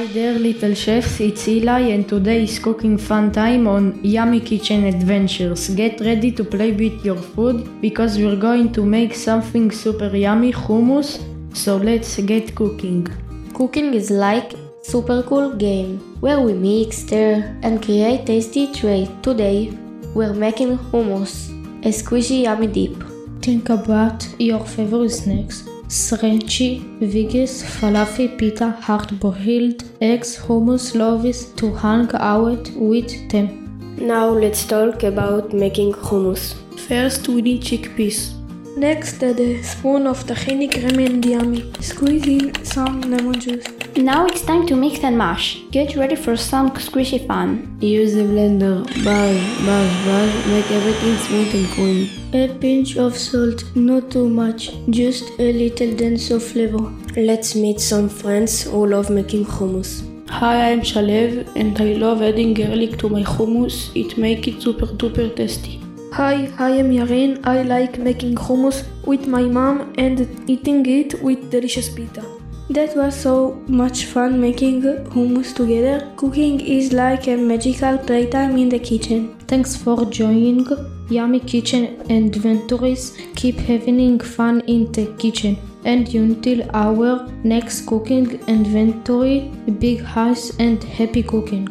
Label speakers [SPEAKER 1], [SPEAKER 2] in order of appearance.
[SPEAKER 1] there, little chefs. It's Eli, and today is cooking fun time on Yummy Kitchen Adventures. Get ready to play with your food because we're going to make something super yummy hummus. So let's get cooking.
[SPEAKER 2] Cooking is like super cool game where we mix, stir, and create tasty treat. Today, we're making hummus, a squishy yummy dip.
[SPEAKER 3] Think about your favorite snacks. Sriracha, veggies, falafel, pita, hard-boiled eggs, hummus, loaves to hang out with them.
[SPEAKER 4] Now let's talk about making hummus.
[SPEAKER 5] First we need chickpeas.
[SPEAKER 6] Next add a spoon of tahini cream and yummy. Squeeze in some lemon juice.
[SPEAKER 7] Now it's time to mix and mash. Get ready for some squishy fun.
[SPEAKER 8] Use the blender. Mash, mash, mash. Make everything smooth and creamy.
[SPEAKER 9] A pinch of salt, not too much, just a little dance of flavor.
[SPEAKER 4] Let's meet some friends who love making hummus.
[SPEAKER 5] Hi, I'm Shalev and I love adding garlic to my hummus. It makes it super duper tasty.
[SPEAKER 6] Hi, I am Yaren. I like making hummus with my mom and eating it with delicious pita. That was so much fun making hummus together. Cooking is like a magical playtime in the kitchen.
[SPEAKER 3] Thanks for joining Yummy Kitchen Adventures. Keep having fun in the kitchen. And until our next cooking adventure, big hugs and happy cooking.